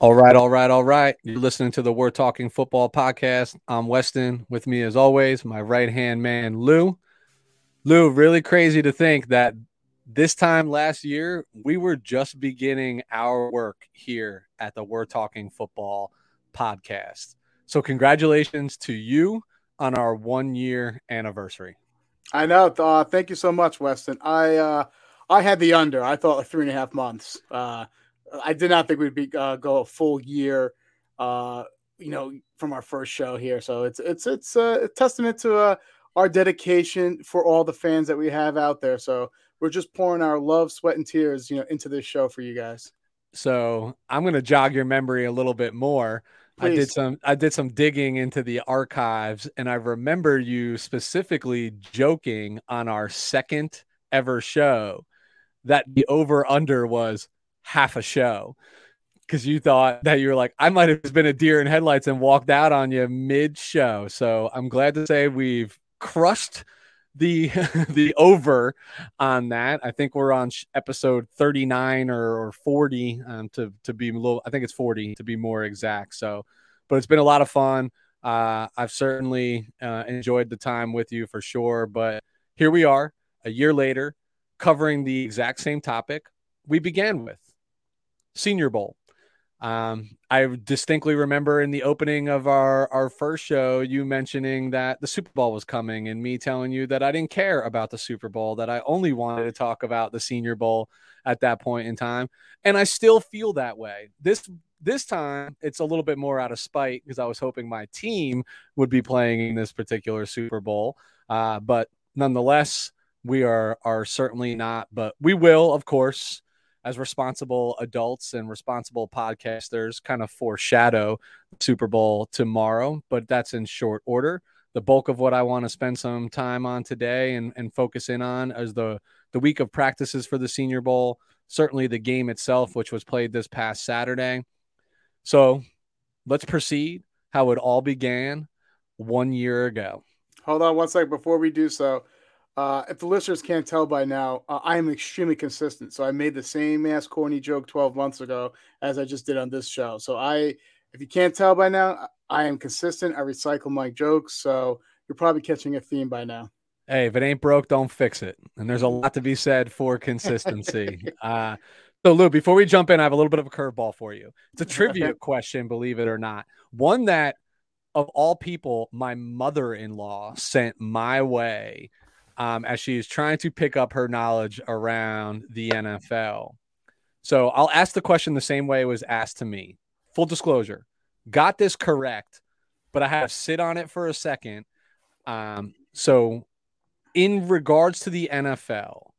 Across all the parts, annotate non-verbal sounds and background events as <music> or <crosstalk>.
All right, all right, all right. You're listening to the We're Talking Football podcast. I'm Weston. With me, as always, my right hand man, Lou. Lou, really crazy to think that this time last year, we were just beginning our work here at the We're Talking Football podcast. So, congratulations to you on our one year anniversary. I know. Uh, thank you so much, Weston. I uh, I had the under. I thought three and a half months. Uh, I did not think we'd be uh, go a full year. Uh, you know, from our first show here. So it's it's it's uh, a testament to uh, our dedication for all the fans that we have out there. So we're just pouring our love, sweat, and tears, you know, into this show for you guys. So I'm going to jog your memory a little bit more. Please. I did some I did some digging into the archives and I remember you specifically joking on our second ever show that the over under was half a show because you thought that you were like, I might have been a deer in headlights and walked out on you mid show. So I'm glad to say we've crushed the <laughs> the over on that. I think we're on episode 39 or, or 40 um, to to be a little. I think it's 40 to be more exact. So, but it's been a lot of fun. Uh, I've certainly uh, enjoyed the time with you for sure. But here we are, a year later, covering the exact same topic we began with Senior Bowl. Um, I distinctly remember in the opening of our our first show, you mentioning that the Super Bowl was coming, and me telling you that I didn't care about the Super Bowl, that I only wanted to talk about the Senior Bowl at that point in time, and I still feel that way. This this time, it's a little bit more out of spite because I was hoping my team would be playing in this particular Super Bowl, uh, but nonetheless, we are are certainly not. But we will, of course as responsible adults and responsible podcasters kind of foreshadow Super Bowl tomorrow, but that's in short order. The bulk of what I want to spend some time on today and, and focus in on is the, the week of practices for the Senior Bowl, certainly the game itself, which was played this past Saturday. So let's proceed how it all began one year ago. Hold on one second before we do so. Uh, if the listeners can't tell by now, uh, I am extremely consistent. So I made the same ass corny joke 12 months ago as I just did on this show. So I, if you can't tell by now, I am consistent. I recycle my jokes. So you're probably catching a theme by now. Hey, if it ain't broke, don't fix it. And there's a lot to be said for consistency. <laughs> uh, so, Lou, before we jump in, I have a little bit of a curveball for you. It's a <laughs> trivia question, believe it or not. One that, of all people, my mother in law sent my way um, as she is trying to pick up her knowledge around the NFL. So I'll ask the question the same way it was asked to me. Full disclosure, got this correct, but I have sit on it for a second. Um, so, in regards to the NFL,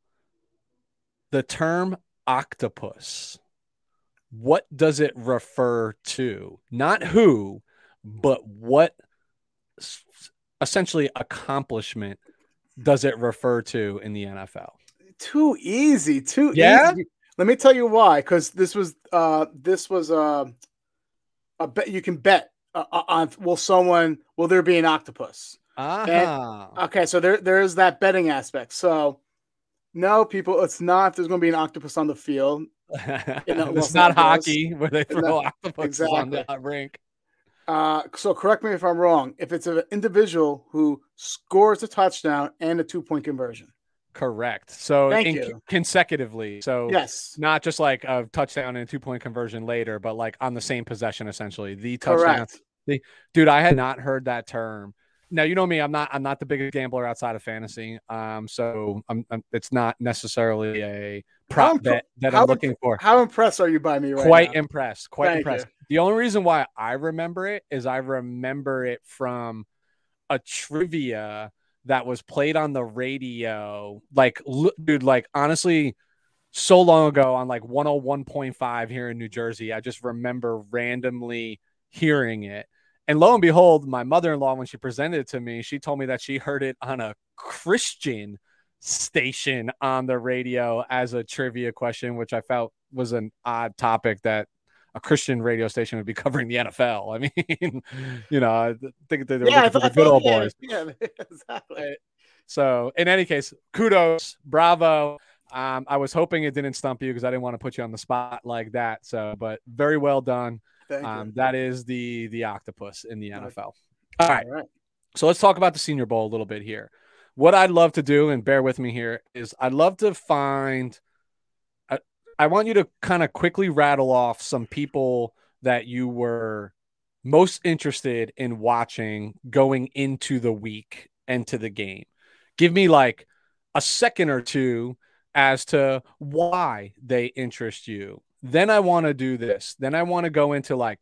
the term octopus, what does it refer to? Not who, but what essentially accomplishment does it refer to in the NFL? Too easy. Too yeah. Easy. Let me tell you why. Because this was uh this was uh, a bet you can bet uh, uh, on will someone will there be an octopus? Uh-huh. And, okay, so there there is that betting aspect. So no, people, it's not. There's going to be an octopus on the field. <laughs> It's not hockey where they throw <laughs> octopus exactly. on the rink. Uh, so correct me if I'm wrong. If it's an individual who scores a touchdown and a two point conversion. Correct. So in, consecutively. So yes, not just like a touchdown and a two point conversion later, but like on the same possession, essentially. The touchdown. The, dude, I had not heard that term. Now you know me. I'm not. I'm not the biggest gambler outside of fantasy. Um, so I'm, I'm it's not necessarily a prop imp- bet that I'm looking for. How impressed are you by me right Quite now? impressed. Quite Thank impressed. You. The only reason why I remember it is I remember it from a trivia that was played on the radio. Like, dude, like honestly, so long ago on like 101.5 here in New Jersey. I just remember randomly hearing it. And lo and behold, my mother in law, when she presented it to me, she told me that she heard it on a Christian station on the radio as a trivia question, which I felt was an odd topic that a Christian radio station would be <laughs> covering the NFL. I mean, <laughs> you know, I think they were yeah, looking for the good old boys. Yeah, <laughs> exactly. So, in any case, kudos, bravo. Um, I was hoping it didn't stump you because I didn't want to put you on the spot like that. So, but very well done. Um, that is the the octopus in the NFL. All right. All right. So let's talk about the Senior Bowl a little bit here. What I'd love to do, and bear with me here, is I'd love to find. I, I want you to kind of quickly rattle off some people that you were most interested in watching going into the week and to the game. Give me like a second or two as to why they interest you. Then I want to do this. Then I want to go into like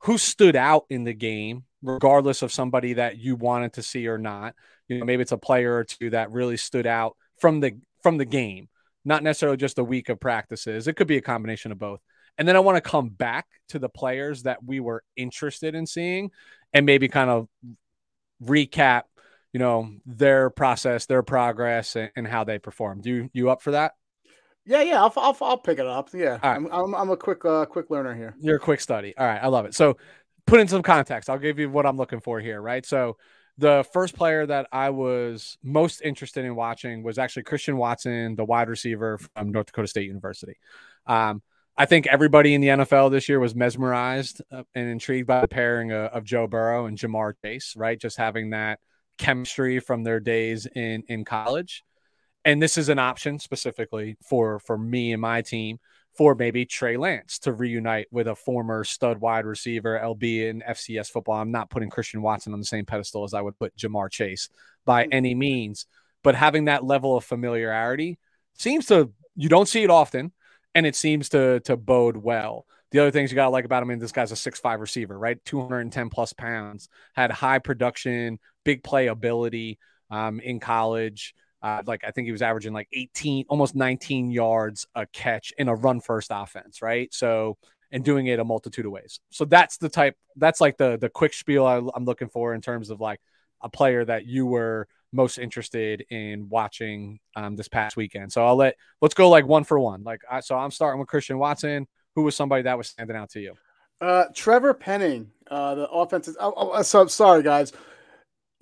who stood out in the game, regardless of somebody that you wanted to see or not. You know, maybe it's a player or two that really stood out from the from the game, not necessarily just a week of practices. It could be a combination of both. And then I want to come back to the players that we were interested in seeing and maybe kind of recap, you know, their process, their progress, and, and how they performed. You you up for that? Yeah, yeah, I'll, I'll, I'll pick it up. Yeah, right. I'm, I'm, I'm a quick uh, quick learner here. You're a quick study. All right, I love it. So, put in some context. I'll give you what I'm looking for here. Right. So, the first player that I was most interested in watching was actually Christian Watson, the wide receiver from North Dakota State University. Um, I think everybody in the NFL this year was mesmerized uh, and intrigued by the pairing of, Joe Burrow and Ja'Marr Chase, right? Just having that chemistry from their days in in college. And this is an option specifically for for me and my team for maybe Trey Lance to reunite with a former stud wide receiver, LB in FCS football. I'm not putting Christian Watson on the same pedestal as I would put Ja'Marr Chase by mm-hmm. any means, but having that level of familiarity seems to you don't see it often and it seems to to bode well. The other things you got to like about him, I mean, this guy's a six-five receiver, right? 210 plus pounds, had high production, big play ability um, in college. Uh, like I think he was averaging like 18, almost 19 yards a catch in a run first offense, right? So, and doing it a multitude of ways. So that's the type. That's like the the quick spiel I, I'm looking for in terms of like a player that you were most interested in watching um, this past weekend. So I'll let let's go like one for one. Like I, so, I'm starting with Christian Watson. Who was somebody that was standing out to you? Uh, Trevor Penning, uh, the offensive. Oh, oh, so sorry, guys.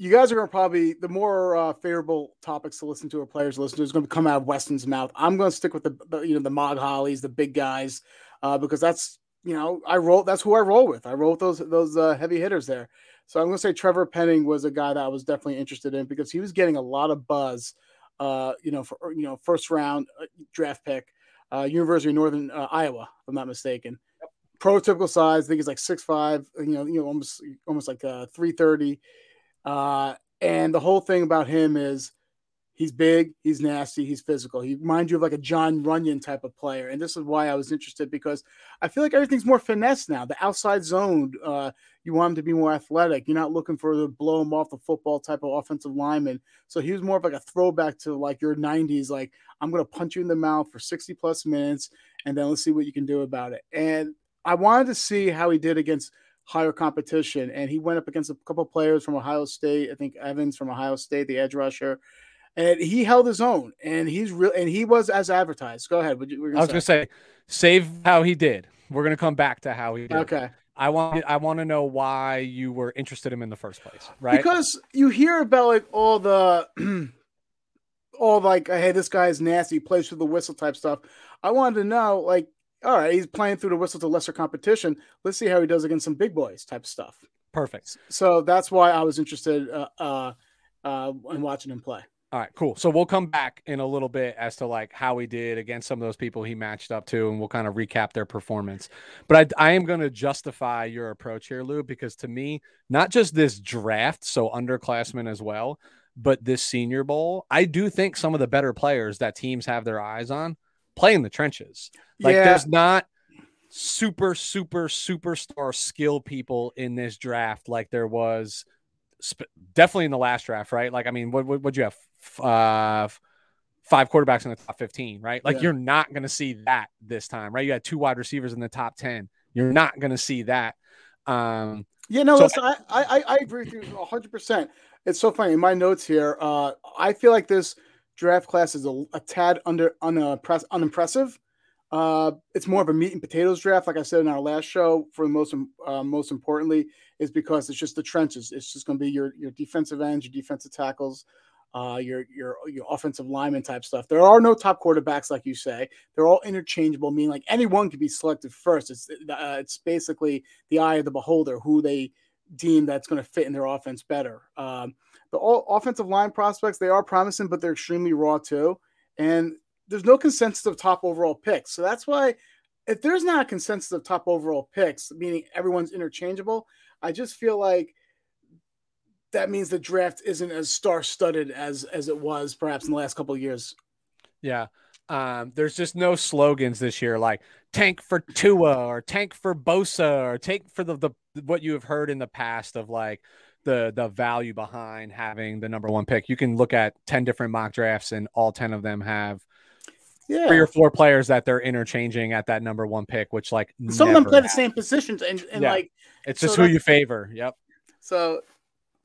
You guys are going to probably the more uh, favorable topics to listen to or players to listen to is going to come out of Weston's mouth. I'm going to stick with the, the you know the Mog Hollies, the big guys, uh, because that's you know I roll. That's who I roll with. I roll with those those uh, heavy hitters there. So I'm going to say Trevor Penning was a guy that I was definitely interested in because he was getting a lot of buzz. Uh, you know, for you know, first round uh, draft pick, uh, University of Northern uh, Iowa, if I'm not mistaken. Yep. Prototypical size, I think he's like six five. You know, you know, almost almost like uh, three thirty. Uh, and the whole thing about him is He's big, he's nasty, he's physical. He reminds you of like a Jon Runyan type of player. And this is why I was interested because I feel like everything's more finesse now. The outside zone, uh, you want him to be more athletic. You're not looking for the blow him off the football type of offensive lineman. So he was more of like a throwback to like your 90s, like, I'm going to punch you in the mouth for 60 plus minutes and then let's see what you can do about it. And I wanted to see how he did against higher competition. And he went up against a couple players from Ohio State. I think Evans from Ohio State, the edge rusher and he held his own, and he's real, and he was as advertised. Go ahead. You, gonna I was going to say, save how he did. We're going to come back to how he did. Okay. I want I want to know why you were interested in him in the first place, right? Because you hear about like all the <clears throat> all like hey this guy is nasty, plays through the whistle type stuff. I wanted to know like all right, he's playing through the whistle to lesser competition. Let's see how he does against some big boys type stuff. Perfect. So that's why I was interested uh, uh, uh, in watching him play. All right, cool. So we'll come back in a little bit as to like how he did against some of those people he matched up to, and we'll kind of recap their performance. But I, I am going to justify your approach here, Lou, because to me, not just this draft, so underclassmen as well, but this Senior Bowl, I do think some of the better players that teams have their eyes on play in the trenches. Like yeah. there's not super, super, superstar skill people in this draft like there was definitely in the last draft, right? Like, I mean, what would you have? uh, five quarterbacks in the top 15, right? Like yeah. you're not going to see that this time, right? You had two wide receivers in the top 10. You're not going to see that. Um, yeah, no, so listen, I, I, I agree with you 100%. It's so funny. In my notes here, uh, I feel like this draft class is a, a tad under unimpress, unimpressive. Uh, it's more of a meat and potatoes draft, like I said in our last show. For the most, uh, most importantly, is because it's just the trenches. It's just going to be your your defensive ends, your defensive tackles, uh, your your your offensive lineman type stuff. There are no top quarterbacks, like you say. They're all interchangeable, meaning like anyone could be selected first. It's uh, it's basically the eye of the beholder who they deem that's going to fit in their offense better. Um, the all offensive line prospects they are promising, but they're extremely raw too, and there's no consensus of top overall picks. So that's why if there's not a consensus of top overall picks, meaning everyone's interchangeable, I just feel like that means the draft isn't as star studded as as it was perhaps in the last couple of years. Yeah. Um, there's just no slogans this year like tank for Tua or tank for Bosa or tank for the, the what you have heard in the past of like the the value behind having the number one pick. You can look at 10 different mock drafts and all 10 of them have yeah. three or four players that they're interchanging at that number one pick, which like some of them play happens. the same positions and, and yeah. like it's just so who you favor. Yep. So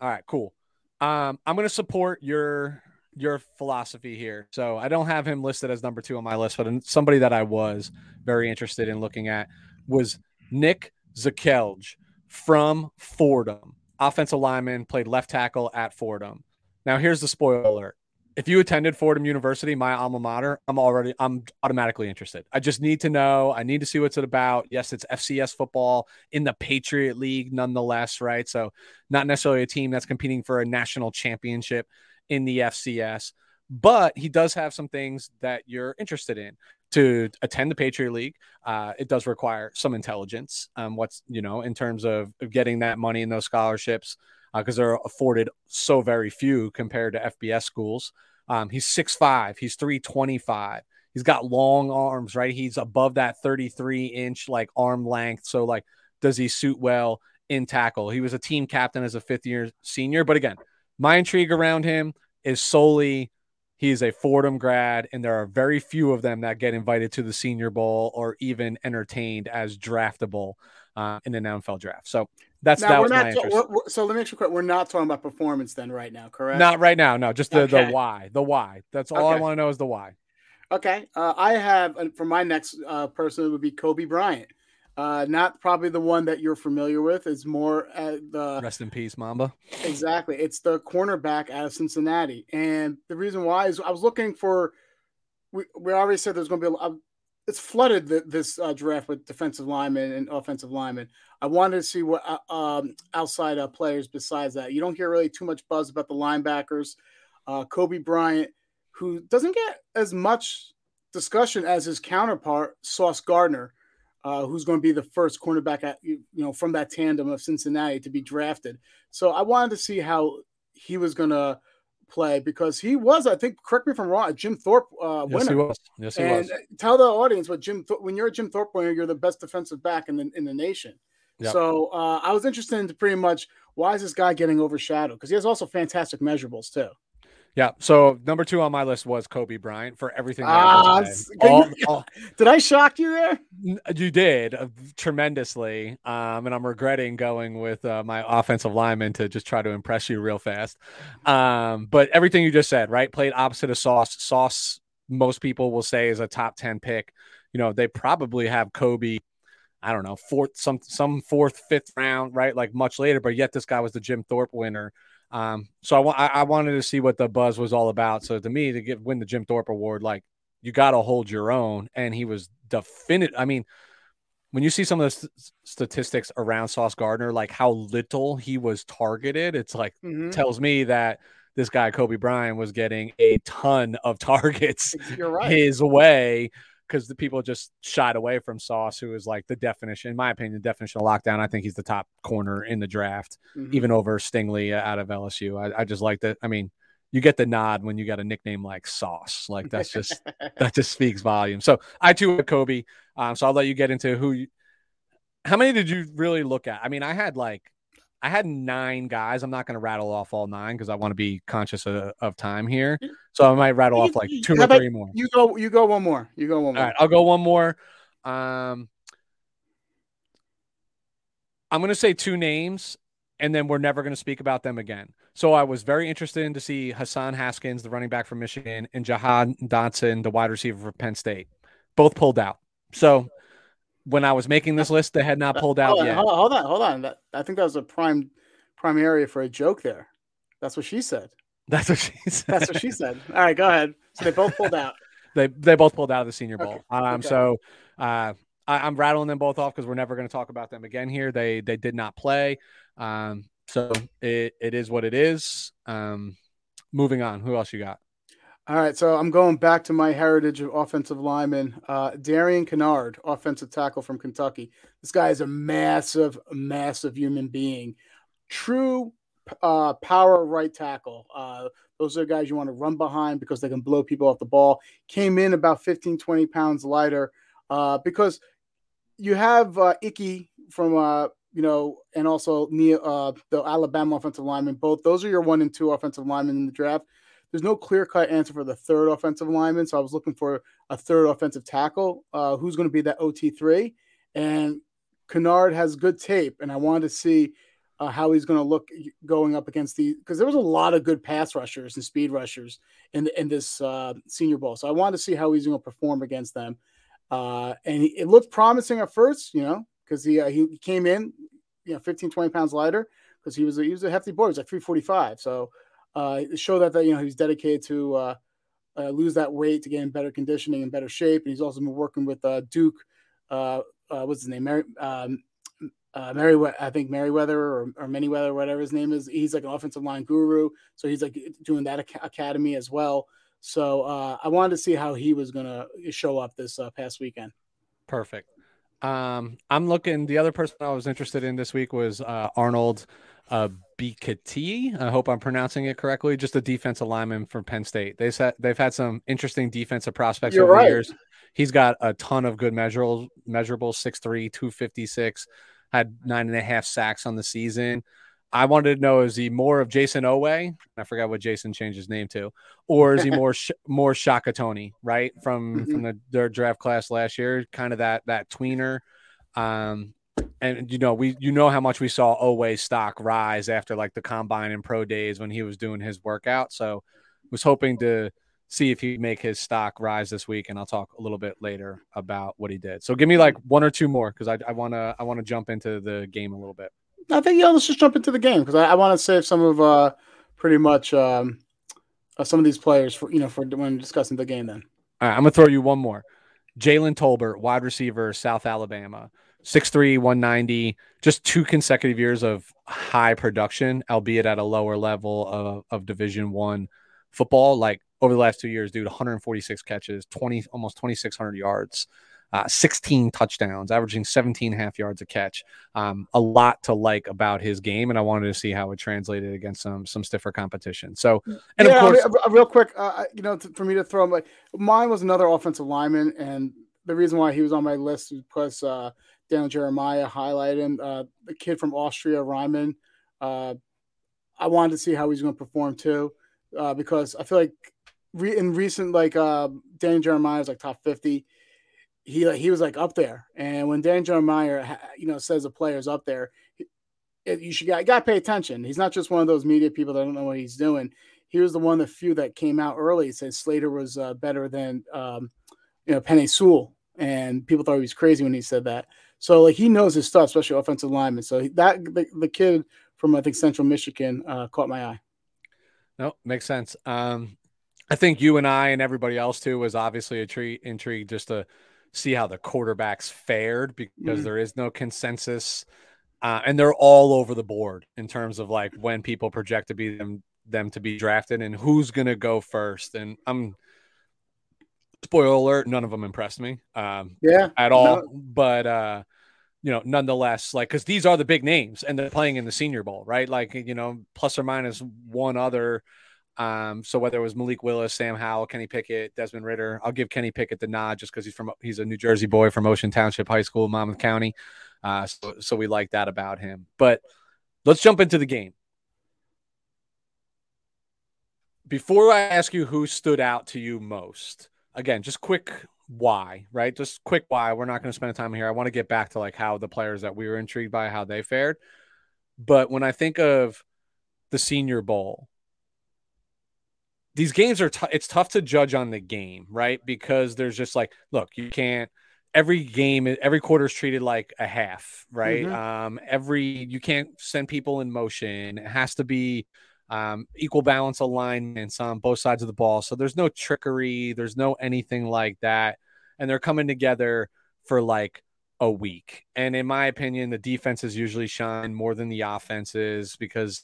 all right, cool. Um, I'm gonna support your your philosophy here. So I don't have him listed as number two on my list, but somebody that I was very interested in looking at was Nick Zakelj from Fordham, offensive lineman, played left tackle at Fordham. Now here's the spoiler: if you attended Fordham University, my alma mater, I'm already I'm automatically interested. I just need to know. I need to see what's it about. Yes, it's FCS football in the Patriot League, nonetheless, right? So not necessarily a team that's competing for a national championship in the FCS, but he does have some things that you're interested in. To attend the Patriot League, uh, it does require some intelligence. Um, what's you know in terms of getting that money and those scholarships because uh, they're afforded so very few compared to FBS schools. Um, he's 6'5, he's 325. He's got long arms, right? He's above that 33 inch like arm length. So, like, does he suit well in tackle? He was a team captain as a fifth year senior. But again, my intrigue around him is solely he's a Fordham grad, and there are very few of them that get invited to the Senior Bowl or even entertained as draftable uh, in the NFL draft. So that's now, that was my interest. We're, we're, so let me make sure quick. We're not talking about performance then right now, correct? Not right now. No, just the okay. the why. The why. That's all okay. I want to know is the why. Okay. Uh, I have for my next uh, person it would be Coby Bryant. Uh, not probably the one that you're familiar with. It's more uh, the rest in peace, Mamba. Exactly. It's the cornerback out of Cincinnati, and the reason why is I was looking for. We, we already said there's going to be a, it's flooded the, this uh, draft with defensive linemen and offensive linemen. I wanted to see what uh, um, outside uh, players besides that. You don't hear really too much buzz about the linebackers. Uh, Coby Bryant, who doesn't get as much discussion as his counterpart Sauce Gardner, uh, who's going to be the first cornerback at you know from that tandem of Cincinnati to be drafted. So I wanted to see how he was going to play because he was, I think, correct me if I'm wrong, a Jim Thorpe uh, winner. Yes, he was. Yes, he and was. Tell the audience what Jim, Th- when you're a Jim Thorpe winner, you're the best defensive back in the in the nation. Yep. So uh, I was interested in pretty much why is this guy getting overshadowed because he has also fantastic measurables too. Yeah. So number two on my list was Coby Bryant for everything. Ah, all, all, <laughs> did I shock you there? You did uh, tremendously. Um, and I'm regretting going with uh, my offensive lineman to just try to impress you real fast. Um, but everything you just said, right? Played opposite of Sauce. Sauce, most people will say is a top 10 pick. You know, they probably have Coby I don't know, fourth, some some fourth, fifth round, right? Like much later, but yet this guy was the Jim Thorpe winner. Um, so I, I wanted to see what the buzz was all about. So to me, to get win the Jim Thorpe Award, like you got to hold your own, and he was definitive. I mean, when you see some of the st- statistics around Sauce Gardner, like how little he was targeted, it's like mm-hmm. tells me that this guy Coby Bryant was getting a ton of <laughs> targets You're right. his way because the people just shied away from Sauce, who is like the definition, in my opinion, the definition of lockdown. I think he's the top corner in the draft, mm-hmm. even over Stingley out of LSU. I, I just like that. I mean, you get the nod when you got a nickname like Sauce. Like that's just <laughs> that just speaks volume. So I too with Coby. Um, so I'll let you get into who. You, how many did you really look at? I mean, I had like I had nine guys. I'm not going to rattle off all nine because I want to be conscious of, of, time here. So I might rattle off like two or three more. You go. You go one more. You go one more. All right, I'll go one more. Um, I'm going to say two names, and then we're never going to speak about them again. So I was very interested in to see Hassan Haskins, the running back from Michigan, and Jahan Dotson, the wide receiver for Penn State. Both pulled out. So when I was making this list, they had not pulled out hold yet. Hold on, hold on, on. That, I think that was a prime prime area for a joke there. That's what she said. That's what she said. That's what she said. All right, go ahead. So they both pulled out. <laughs> they they both pulled out of the Senior Bowl. Okay. Um, Okay. so uh, I, I'm rattling them both off because we're never going to talk about them again here. They they did not play. Um, so it, it is what it is. Um, moving on. Who else you got? All right, so I'm going back to my heritage of offensive lineman. Uh, Darian Kinnard, offensive tackle from Kentucky. This guy is a massive, massive human being. True uh, power right tackle. Uh, those are the guys you want to run behind because they can blow people off the ball. Came in about 15, 20 pounds lighter uh, because you have uh, Ickey from, uh, you know, and also uh, the Alabama offensive lineman. Both those are your one and two offensive linemen in the draft there's no clear cut answer for the third offensive lineman. So I was looking for a third offensive tackle. Uh, who's going to be that OT3? And Kinnard has good tape, and I wanted to see uh, how he's going to look going up against the because there was a lot of good pass rushers and speed rushers in in this uh, Senior Bowl. So I wanted to see how he's going to perform against them. Uh, and he, it looked promising at first, you know, because he, uh, he came in, you know, 15, 20 pounds lighter because he was a, he was a hefty boy. He was like 345. So uh, show that that you know he's dedicated to uh, uh, lose that weight to get in better conditioning and better shape. And he's also been working with uh, Duke. Uh, uh, what's his name? Mary, um, Merriweather, I think Merriweather or, or Manyweather, whatever his name is. He's like an offensive line guru, so he's like doing that ac- academy as well. So I wanted to see how he was going to show up this past weekend. Perfect. Um, I'm looking. The other person I was interested in this week was Arnold uh, Ebiketie. I hope I'm pronouncing it correctly. Just a defensive lineman from Penn State. They said they've had some interesting defensive prospects You're over right. the years. He's got a ton of good measurables. Measurables 6'3", 256. Had nine and a half sacks on the season. I wanted to know: is he more of Jayson Oweh? I forgot what Jason changed his name to, or is he <laughs> more sh- more Shaka Toney, right from Mhm. from the their draft class last year? Kind of that that tweener. Um, and you know we you know how much we saw Oweh stock rise after like the combine and pro days when he was doing his workout. So was hoping to see if he'd make his stock rise this week, and I'll talk a little bit later about what he did. So give me like one or two more because I, I wanna I wanna jump into the game a little bit. I think yeah, let's just jump into the game because I, I want to save some of uh, pretty much um, uh, some of these players for you know for when discussing the game. Then All right, I'm gonna throw you one more. Jalen Tolbert, wide receiver, South Alabama, 6'3, 190, just two consecutive years of high production, albeit at a lower level of, of division one football. Like over the last two years, dude, 146 catches, 20 almost 2,600 yards, uh, 16 touchdowns, averaging 17 and a half yards a catch. Um, a lot to like about his game, and I wanted to see how it translated against some some stiffer competition. So, and yeah, of course, I mean, uh, real quick, uh, you know, for me to throw him like mine was another offensive lineman, and the reason why he was on my list was because uh, Daniel Jeremiah highlighted him, uh, the kid from Austria, Raimann. Uh, I wanted to see how he's going to perform too, uh, because I feel like re- in recent like uh, Jeremiah is like top fifty. He like, he was like up there, and when Dan Jeremiah you know says a player's up there, it, you should got got pay attention. He's not just one of those media people that don't know what he's doing. He was the one of the few that came out early and said Slater was uh, better than um, you know Penei Sewell, and people thought he was crazy when he said that. So like he knows his stuff, especially offensive lineman. So that the, the kid from I think Central Michigan uh, caught my eye. No, makes sense. Um, I think you and I and everybody else too was obviously a treat intrigued just to see how the quarterbacks fared because Mhm. there is no consensus, uh, and they're all over the board in terms of like when people project to be them them to be drafted and who's gonna go first. And I'm spoiler alert, none of them impressed me um, Yeah, at all. No. But uh, you know, nonetheless, like because these are the big names and they're playing in the Senior Bowl, right? Like you know, plus or minus one other. Um, so whether it was Malik Willis, Sam Howell, Kenny Pickett, Desmond Ridder, I'll give Kenny Pickett the nod just because he's from he's a New Jersey boy from Ocean Township High School, Monmouth County. Uh, so so we like that about him. But let's jump into the game. Before I ask you who stood out to you most, again, just quick why, right? Just quick why. We're not going to spend time here. I want to get back to like how the players that we were intrigued by how they fared. But when I think of the Senior Bowl, these games are t- it's tough to judge on the game, right? Because there's just like, look, you can't every game every quarter is treated like a half, right? Mhm. Um every you can't send people in motion. It has to be um, equal balance alignments on both sides of the ball. So there's no trickery, there's no anything like that. And they're coming together for like a week. And in my opinion, the defenses usually shine more than the offenses because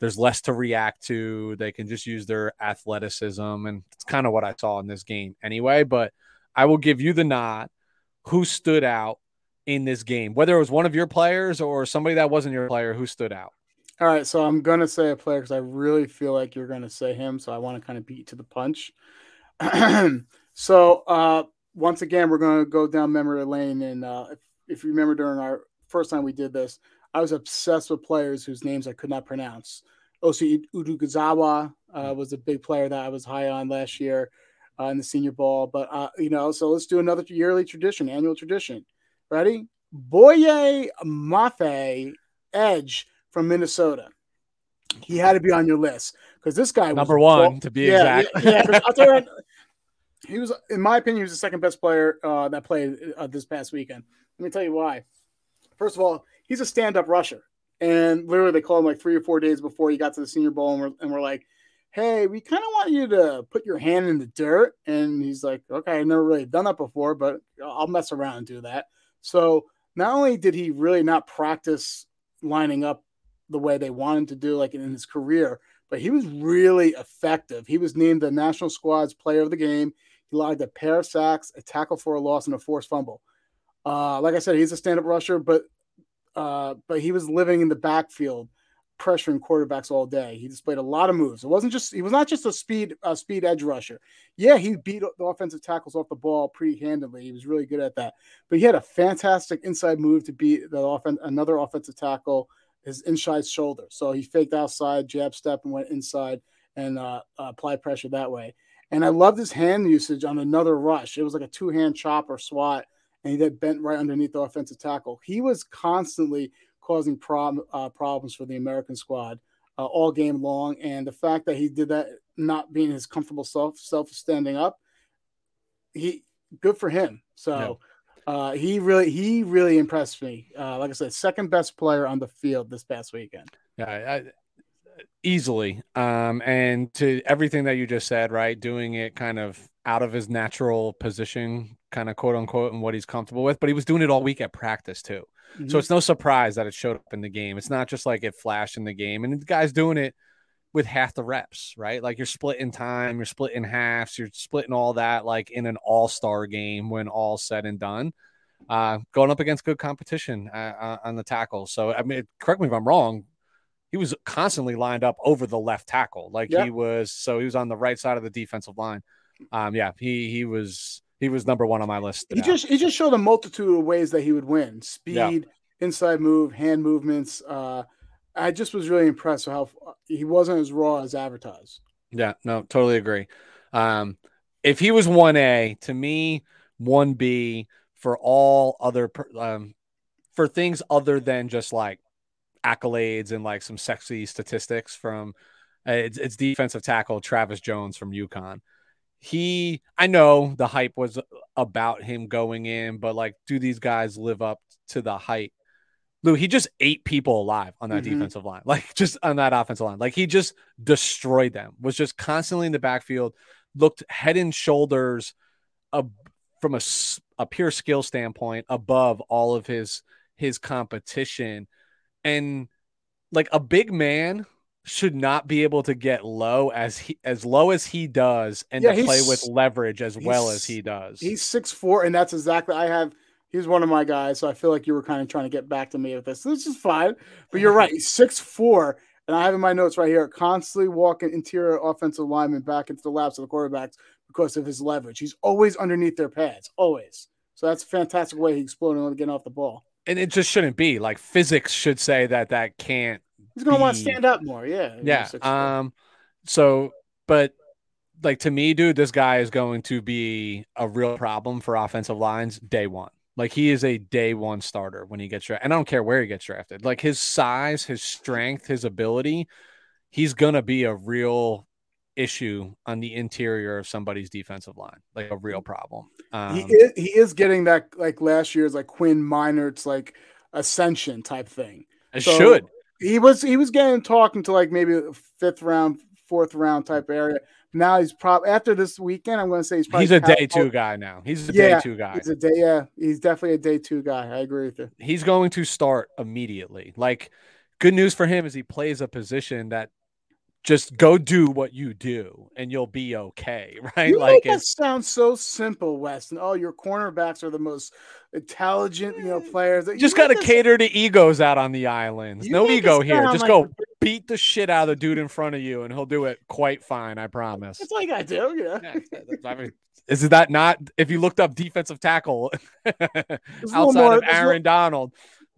there's less to react to. They can just use their athleticism. And it's kind of what I saw in this game anyway. But I will give you the nod. Who stood out in this game? Whether it was one of your players or somebody that wasn't your player, who stood out? All right, so I'm gonna say a player because I really feel like you're gonna say him, so I want to kind of beat to the punch. <clears throat> so uh, once again, we're gonna go down memory lane, and uh, if, if you remember during our first time we did this, I was obsessed with players whose names I could not pronounce. Osi Odighizuwa uh, was a big player that I was high on last year uh, in the Senior Bowl, but uh, you know, so let's do another yearly tradition, annual tradition. Ready? Boye Mafe Edge from Minnesota. He had to be on your list because this guy number one to be yeah, exact. Yeah, yeah I'll tell you <laughs> what, he was, in my opinion, he was the second best player uh, that played uh, this past weekend. Let me tell you why. First of all, he's a stand-up rusher, and literally they called him like three or four days before he got to the Senior Bowl, and we're, and we're like, "Hey, we kind of want you to put your hand in the dirt." And he's like, "Okay, I've never really done that before, but I'll mess around and do that." So not only did he really not practice lining up the way they wanted to do, like in his career. But he was really effective. He was named the national squad's player of the game. He logged a pair of sacks, a tackle for a loss, and a forced fumble. Uh, like I said, he's a stand-up rusher, but uh, but he was living in the backfield, pressuring quarterbacks all day. He displayed a lot of moves. It wasn't just he was not just a speed speed edge rusher. Yeah, he beat the offensive tackles off the ball pretty handily. He was really good at that. But he had a fantastic inside move to beat the offense another offensive tackle his inside shoulder. So he faked outside, jab step, and went inside and uh, applied pressure that way. And I loved his hand usage on another rush. It was like a two hand chop or swat, and he then bent right underneath the offensive tackle. He was constantly causing prob- uh, problems for the American squad uh, all game long. And the fact that he did that, not being his comfortable self, self standing up, he good for him. So. Yeah uh, he really he really impressed me. Uh, like I said, second best player on the field this past weekend. Yeah, I, easily. Um, and to everything that you just said, right, doing it kind of out of his natural position, kind of quote unquote, and what he's comfortable with. But he was doing it all week at practice too. Mm-hmm. So it's no surprise that it showed up in the game. It's not just like it flashed in the game, and the guy's doing it with half the reps, right? Like you're splitting time, you're splitting halves, you're splitting all that like in an all star game when all said and done. Uh, going up against good competition uh, uh, on the tackle. So, I mean, correct me if I'm wrong. He was constantly lined up over the left tackle, like he was. So he was on the right side of the defensive line. Um, yeah, he he was he was number one on my list. He just he just showed a multitude of ways that he would win: speed, inside move, hand movements. Uh, I just was really impressed with how he wasn't as raw as advertised. Yeah, no, totally agree. Um, if he was one A, to me, one B for all other um, for things other than just like accolades and like some sexy statistics from uh, it's, it's defensive tackle Travis Jones from UConn. He, I know the hype was about him going in, but like, do these guys live up to the hype? Lou, he just ate people alive on that mm-hmm. defensive line, like just on that offensive line. Like he just destroyed them, was just constantly in the backfield, looked head and shoulders uh, from a, a pure skill standpoint above all of his his competition. And like a big man should not be able to get low as he as low as he does and yeah, to play with leverage as well as he does. He's six four, and that's exactly I have he's one of my guys, so I feel like you were kind of trying to get back to me with this. This is fine, but you're right. He's six four, and I have in my notes right here constantly walking interior offensive linemen back into the laps of the quarterbacks because of his leverage. He's always underneath their pads, always. So that's a fantastic way he's exploding and getting off the ball. And it just shouldn't be like physics should say that that can't. He's gonna be... want to stand up more, yeah. Yeah. Um. So, but like to me, dude, this guy is going to be a real problem for offensive lines day one. Like he is a day one starter when he gets drafted. And I don't care where he gets drafted. Like his size, his strength, his ability, he's gonna be a real issue on the interior of somebody's defensive line, like a real problem. Um, he is, he is getting that like last year's like Quinn Meinerz like ascension type thing. It so, should. He was he was getting talking to like maybe fifth round, fourth round type area. Now he's probably after this weekend. I'm going to say he's probably he's a day two guy now. He's a yeah, day two guy. He's a day yeah. He's definitely a day two guy. I agree with you. He's going to start immediately. Like good news for him is he plays a position that just go do what you do and you'll be okay, <laughs> right? You like that sounds so simple, West. Weston. Oh, your cornerbacks are the most intelligent, you know, players. You just got to cater to egos out on the islands. No ego here. Just like go beat the shit out of the dude in front of you, and he'll do it quite fine. I <laughs> promise. That's like I do. Yeah. yeah uh, I mean, is that not? If you looked up defensive tackle <laughs> outside more, of Aaron Donald,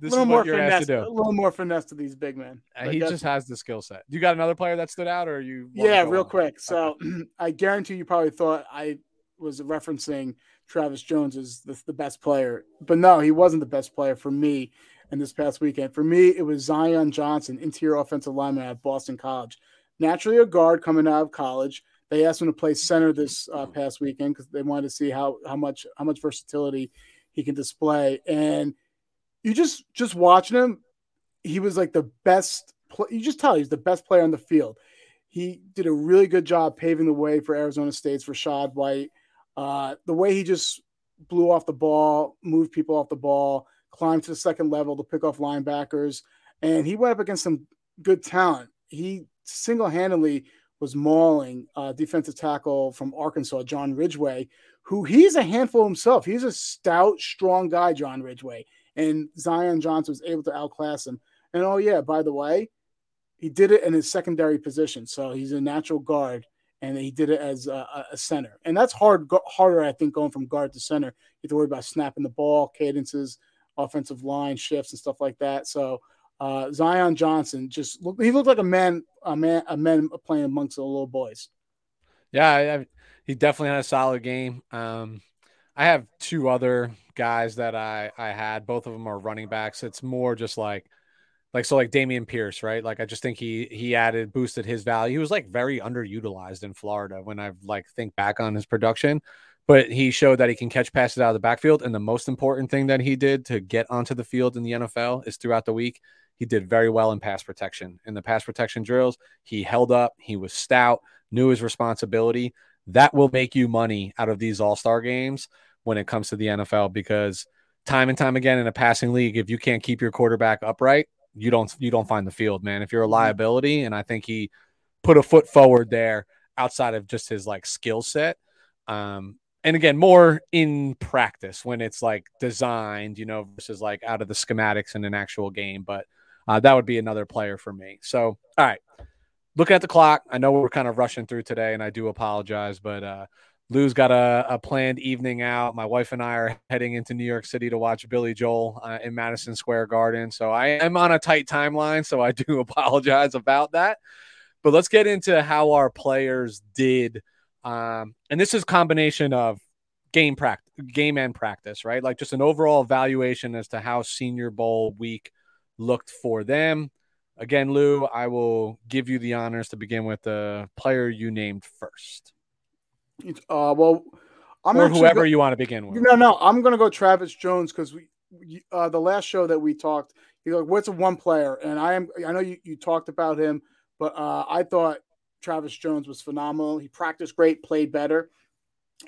this a little more finesse, A little more finesse to these big men. Uh, he just has the skill set. You got another player that stood out, or you? Yeah, real on? quick. So <clears throat> I guarantee you probably thought I was referencing Travis Jones as the, the best player, but no, he wasn't the best player for me in this past weekend. For me, it was Zion Johnson, interior offensive lineman at Boston College. Naturally, a guard coming out of college. They asked him to play center this uh, past weekend because they wanted to see how how much how much versatility he can display. And you just just watching him, he was like the best. you just tell he's the best player on the field. He did a really good job paving the way for Arizona State's Rachaad White. Uh, the way he just blew off the ball, moved people off the ball, climbed to the second level to pick off linebackers, and he went up against some good talent. He single handedly was mauling uh, defensive tackle from Arkansas, John Ridgeway, who he's a handful himself. He's a stout, strong guy, John Ridgeway and Zion Johnson was able to outclass him. And oh yeah, by the way, he did it in his secondary position, so he's a natural guard, and he did it as a, a center, and that's hard harder I think going from guard to center. You have to worry about snapping the ball, cadences, offensive line shifts, and stuff like that. So. Uh, Zion Johnson just he looked like a man, a man, a man playing amongst the little boys. Yeah, I, he definitely had a solid game. Um, I have two other guys that I I had. Both of them are running backs. It's more just like like so like Dameon Pierce, right? Like I just think he he added boosted his value. He was like very underutilized in Florida when I like think back on his production, but he showed that he can catch passes out of the backfield. And the most important thing that he did to get onto the field in the NFL is throughout the week he did very well in pass protection. In the pass protection drills, he held up. He was stout, knew his responsibility. That will make you money out of these All Star games when it comes to the NFL because time and time again in a passing league, if you can't keep your quarterback upright, you don't you don't find the field, man. If you're a mm-hmm. liability, and I think he put a foot forward there outside of just his like skill set. Um, and again, more in practice when it's like designed, you know, versus like out of the schematics in an actual game. But uh, that would be another player for me. So, all right, looking at the clock, I know we're kind of rushing through today, and I do apologize, but uh, Lou's got a, a, planned evening out. My wife and I are heading into New York City to watch Billy Joel uh, in Madison Square Garden. So I am on a tight timeline. So I do <laughs> apologize about that. But let's get into how our players did. Um, and this is combination of game practice, game and practice, right? Like just an overall evaluation as to how Senior Bowl week looked for them. Again, Lou, I will give you the honors to begin with the player you named first. Uh, well, I'm or whoever go- you want to begin with. No, no, I'm gonna go Travis Jones because we, uh, the last show that we talked, you like, "What's a one player?" And I am, I know you, you talked about him, but uh, I thought Travis Jones was phenomenal. He practiced great, played better.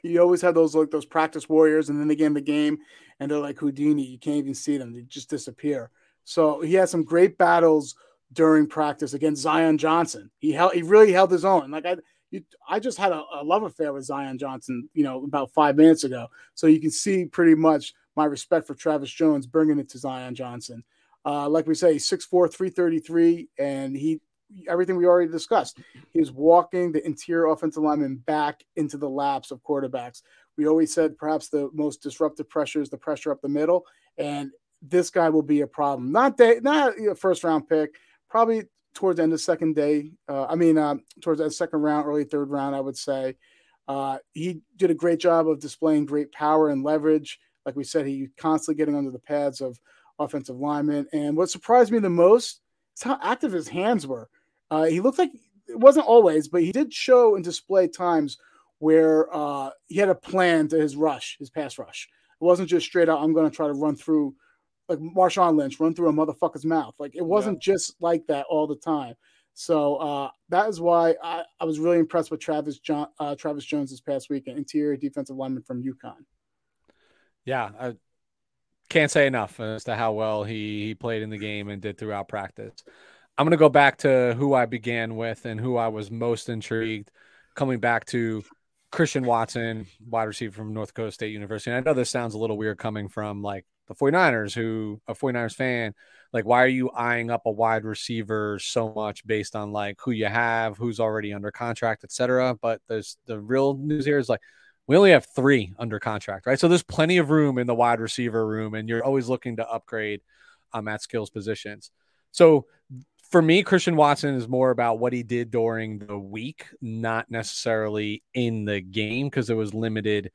You always have those like those practice warriors, and then they get in the game, and they're like Houdini. You can't even see them; they just disappear. So he had some great battles during practice against Zion Johnson. He held, he really held his own. Like I, you, I just had a, a, love affair with Zion Johnson, you know, about five minutes ago. So you can see pretty much my respect for Travis Jones bringing it to Zion Johnson. Uh, like we say, 6'4, 333, and he everything we already discussed. He's walking the interior offensive lineman back into the laps of quarterbacks. We always said perhaps the most disruptive pressure is the pressure up the middle, and this guy will be a problem. Not day, not a first round pick, probably towards the end of second day. Uh, I mean, uh, towards the second round, early third round, I would say. Uh, he did a great job of displaying great power and leverage. Like we said, he constantly getting under the pads of offensive linemen. And what surprised me the most is how active his hands were. Uh, he looked like it wasn't always, but he did show and display times where uh, he had a plan to his rush, his pass rush. It wasn't just straight out, I'm going to try to run through like Marshawn Lynch run through a motherfucker's mouth. Like it wasn't yeah. just like that all the time. So uh, that is why I, I was really impressed with Travis John, uh, Travis Jones this past weekend, interior defensive lineman from UConn. Yeah, I can't say enough as to how well he, he played in the game and did throughout practice. I'm going to go back to who I began with and who I was most intrigued coming back to Christian Watson, wide receiver from North Dakota State University. And I know this sounds a little weird coming from like the 49ers, who a 49ers fan, like, why are you eyeing up a wide receiver so much based on like who you have, who's already under contract, etc. But there's the real news here is like we only have three under contract, right? So there's plenty of room in the wide receiver room, and you're always looking to upgrade um, at skills positions. So for me, Christian Watson is more about what he did during the week, not necessarily in the game because there was limited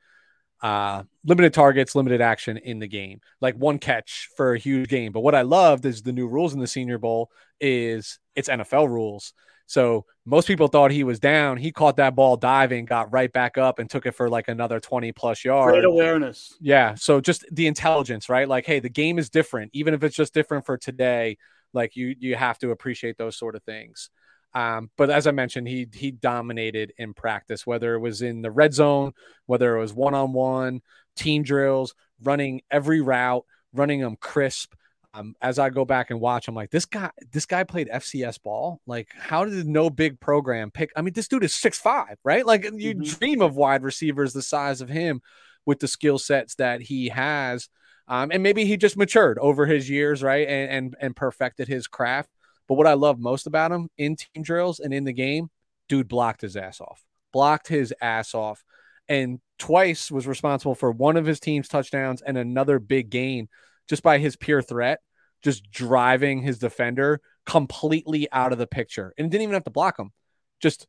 uh limited targets, limited action in the game. Like one catch for a huge game. But what I loved is the new rules in the Senior Bowl is it's NFL rules. So most people thought he was down. He caught that ball diving, got right back up, and took it for like another 20 plus yards. Great awareness. Yeah. So just the intelligence, right? Like, hey, the game is different. Even if it's just different for today, like you you have to appreciate those sort of things. Um, but as I mentioned, he he dominated in practice, whether it was in the red zone, whether it was one on one, team drills, running every route, running them crisp. Um, as I go back and watch, I'm like, this guy, this guy played FCS ball. Like, how did no big program pick? I mean, this dude is six five, right? Like, you mm-hmm. dream of wide receivers the size of him with the skill sets that he has. Um, and maybe he just matured over his years, right? And, and and perfected his craft. But what I love most about him in team drills and in the game, dude blocked his ass off. Blocked his ass off. And twice was responsible for one of his team's touchdowns and another big gain just by his pure threat, just driving his defender completely out of the picture. And didn't even have to block him. Just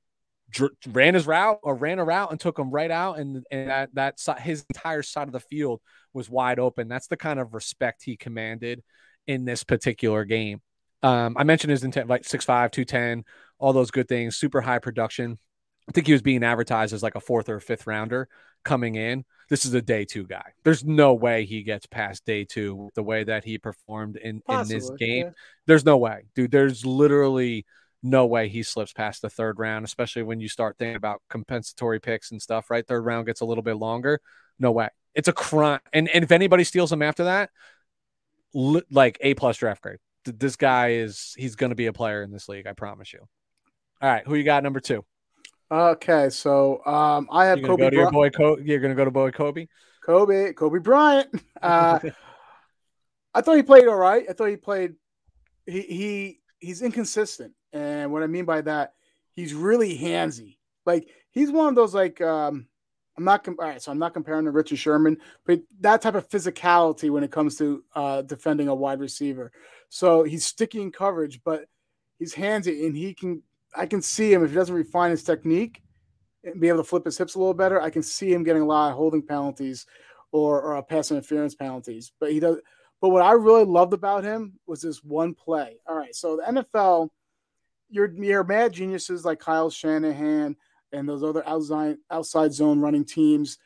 dr- ran his route or ran a route and took him right out. And, and that, that his entire side of the field was wide open. That's the kind of respect he commanded in this particular game. Um, I mentioned his intent like 6'5, 210, all those good things, super high production. I think he was being advertised as like a fourth or fifth rounder coming in. This is a day two guy. There's no way he gets past day two the way that he performed in, in this game. Yeah. There's no way, dude. There's literally no way he slips past the third round, especially when you start thinking about compensatory picks and stuff, right? Third round gets a little bit longer. No way. It's a crime. And, and if anybody steals him after that, li- like A plus draft grade. This guy is, he's going to be a player in this league. I promise you. All right. Who you got number two? Okay. So um, I have Coby. Go to your boy, Co- you're going to go to boy Coby? Coby, Coby Bryant. <laughs> Uh, I thought he played all right. I thought he played, he, he, he's inconsistent. And what I mean by that, he's really handsy. Like he's one of those like um I'm not com- all right, so I'm not comparing to Richard Sherman, but that type of physicality when it comes to uh, defending a wide receiver. So he's sticky in coverage, but he's handsy and he can. I can see him if he doesn't refine his technique and be able to flip his hips a little better. I can see him getting a lot of holding penalties or, or uh, pass interference penalties. But he does. But what I really loved about him was this one play. All right, so the NFL, your your mad geniuses like Kyle Shanahan and those other outside outside zone running teams.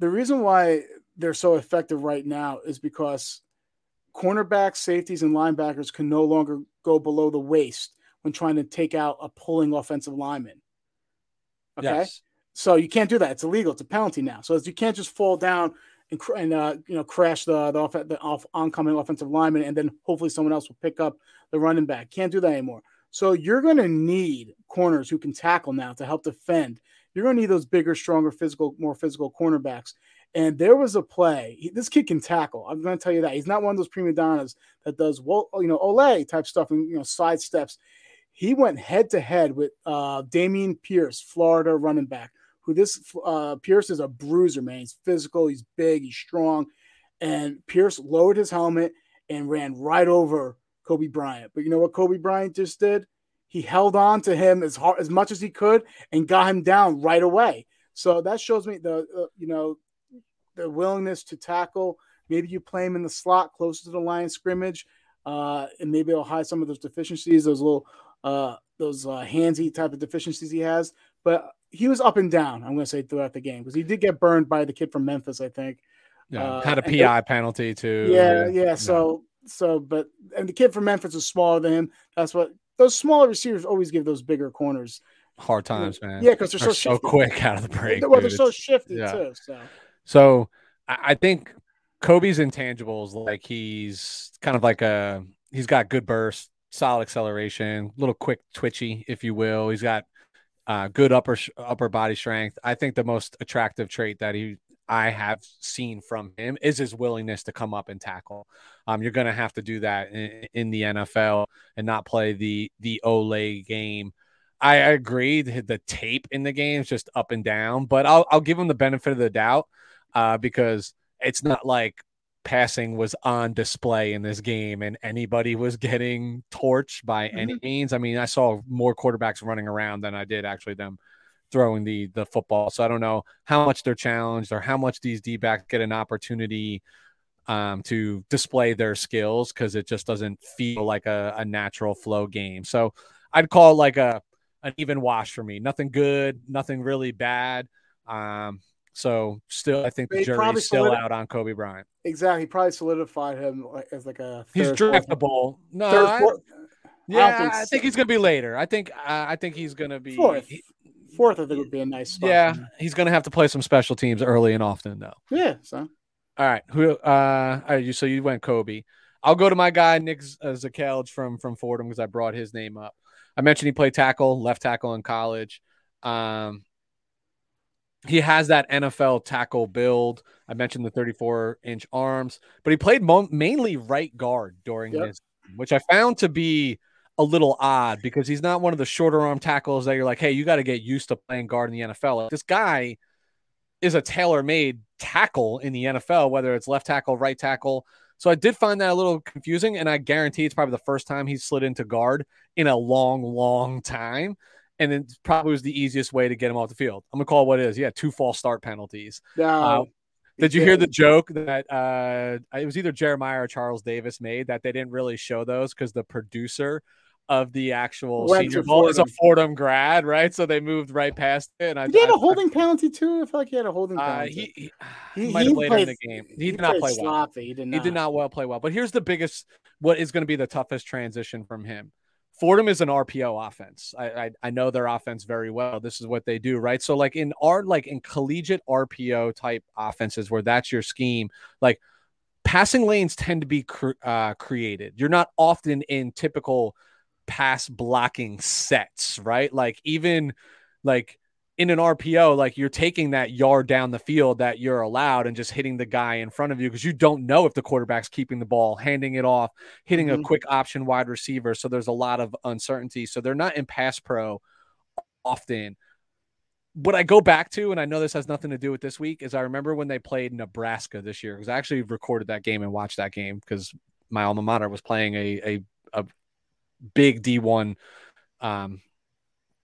The reason why they're so effective right now is because cornerbacks, safeties, and linebackers can no longer go below the waist when trying to take out a pulling offensive lineman. Okay. Yes. So you can't do that. It's illegal. It's a penalty now. So you can't just fall down and, and uh, you know crash the the, off, the off, oncoming offensive lineman, and then hopefully someone else will pick up the running back. Can't do that anymore. So you're going to need corners who can tackle now to help defend. You're going to need those bigger, stronger, physical, more physical cornerbacks. And there was a play. He, this kid can tackle. I'm going to tell you that. He's not one of those prima donnas that does well, you know, Ole type stuff and you know side steps. He went head to head with uh, Dameon Pierce, Florida running back. Who this uh, Pierce is a bruiser, man. He's physical. He's big. He's strong. And Pierce lowered his helmet and ran right over Coby Bryant. But you know what Coby Bryant just did? He held on to him as hard as much as he could and got him down right away. So that shows me the uh, you know the willingness to tackle. Maybe you play him in the slot closer to the line scrimmage, uh, and maybe it'll hide some of those deficiencies, those little uh, those uh, handsy type of deficiencies he has. But he was up and down. I'm going to say throughout the game because he did get burned by the kid from Memphis, I think. Yeah, uh, had a PI penalty too. Yeah, yeah. So so, but and the kid from Memphis is smaller than him. That's what those smaller receivers always give those bigger corners hard times, man. Yeah, because they're, they're so, so quick out of the break. Well, they're so shifty yeah. too. So, so I think Coby's intangibles, like he's kind of like a he's got good burst, solid acceleration, little quick twitchy, if you will. He's got uh, good upper upper body strength. I think the most attractive trait that he I have seen from him is his willingness to come up and tackle. Um, you're going to have to do that in, in, the NFL and not play the the Olay game. I agree the tape in the game is just up and down, but I'll I'll give him the benefit of the doubt uh, because it's not like passing was on display in this game and anybody was getting torched by mm-hmm. any means. I mean, I saw more quarterbacks running around than I did actually them throwing the the football. So I don't know how much they're challenged or how much these D backs get an opportunity um, to display their skills because it just doesn't feel like a, a natural flow game. So I'd call it like a an even wash for me. Nothing good, nothing really bad. Um, so still, I think the jury's still solid- out on Coby Bryant. Exactly, he probably solidified him as like a. He's draftable. No, third, I, yeah, I, think, I think he's gonna be later. I think uh, I think he's gonna be fourth. He, fourth, I think would be a nice spot. Yeah, he's gonna have to play some special teams early and often, though. Yeah. So. All right. Who? Uh. All right, you. So you went Coby. I'll go to my guy Nick uh, from from Fordham because I brought his name up. I mentioned he played tackle, left tackle in college. Um, he has that NFL tackle build. I mentioned the 34 inch arms, but he played mo- mainly right guard during yep. his, which I found to be a little odd because he's not one of the shorter arm tackles that you're like, hey, you got to get used to playing guard in the NFL. Like, this guy is a tailor made tackle in the NFL, whether it's left tackle, right tackle. So I did find that a little confusing, and I guarantee it's probably the first time he's slid into guard in a long, long time. And it probably was the easiest way to get him off the field. I'm gonna call what it is. Yeah, two false start penalties. No, uh, did you hear the joke that uh, it was either Jeremiah or Charles Davis made that they didn't really show those because the producer of the actual Went senior bowl is a Fordham grad, right? So they moved right past it. And I, did he have a holding penalty too? I feel like he had a holding penalty. Uh, he, he, <sighs> he, <sighs> might have played in the game. He, he did not play well. He did not. He did not well play well. But here's the biggest, what is going to be the toughest transition from him. Fordham is an RPO offense. I, I, I know their offense very well. This is what they do, right? So like in our like in collegiate RPO type offenses where that's your scheme, like passing lanes tend to be uh, created. You're not often in typical pass blocking sets, right? Like even like in an RPO, like you're taking that yard down the field that you're allowed and just hitting the guy in front of you because you don't know if the quarterback's keeping the ball, handing it off, hitting mm-hmm. a quick option wide receiver. So there's a lot of uncertainty. So they're not in pass pro often. What I go back to, and I know this has nothing to do with this week, is I remember when they played Nebraska this year because I actually recorded that game and watched that game because my alma mater was playing a, a, a big D1 um,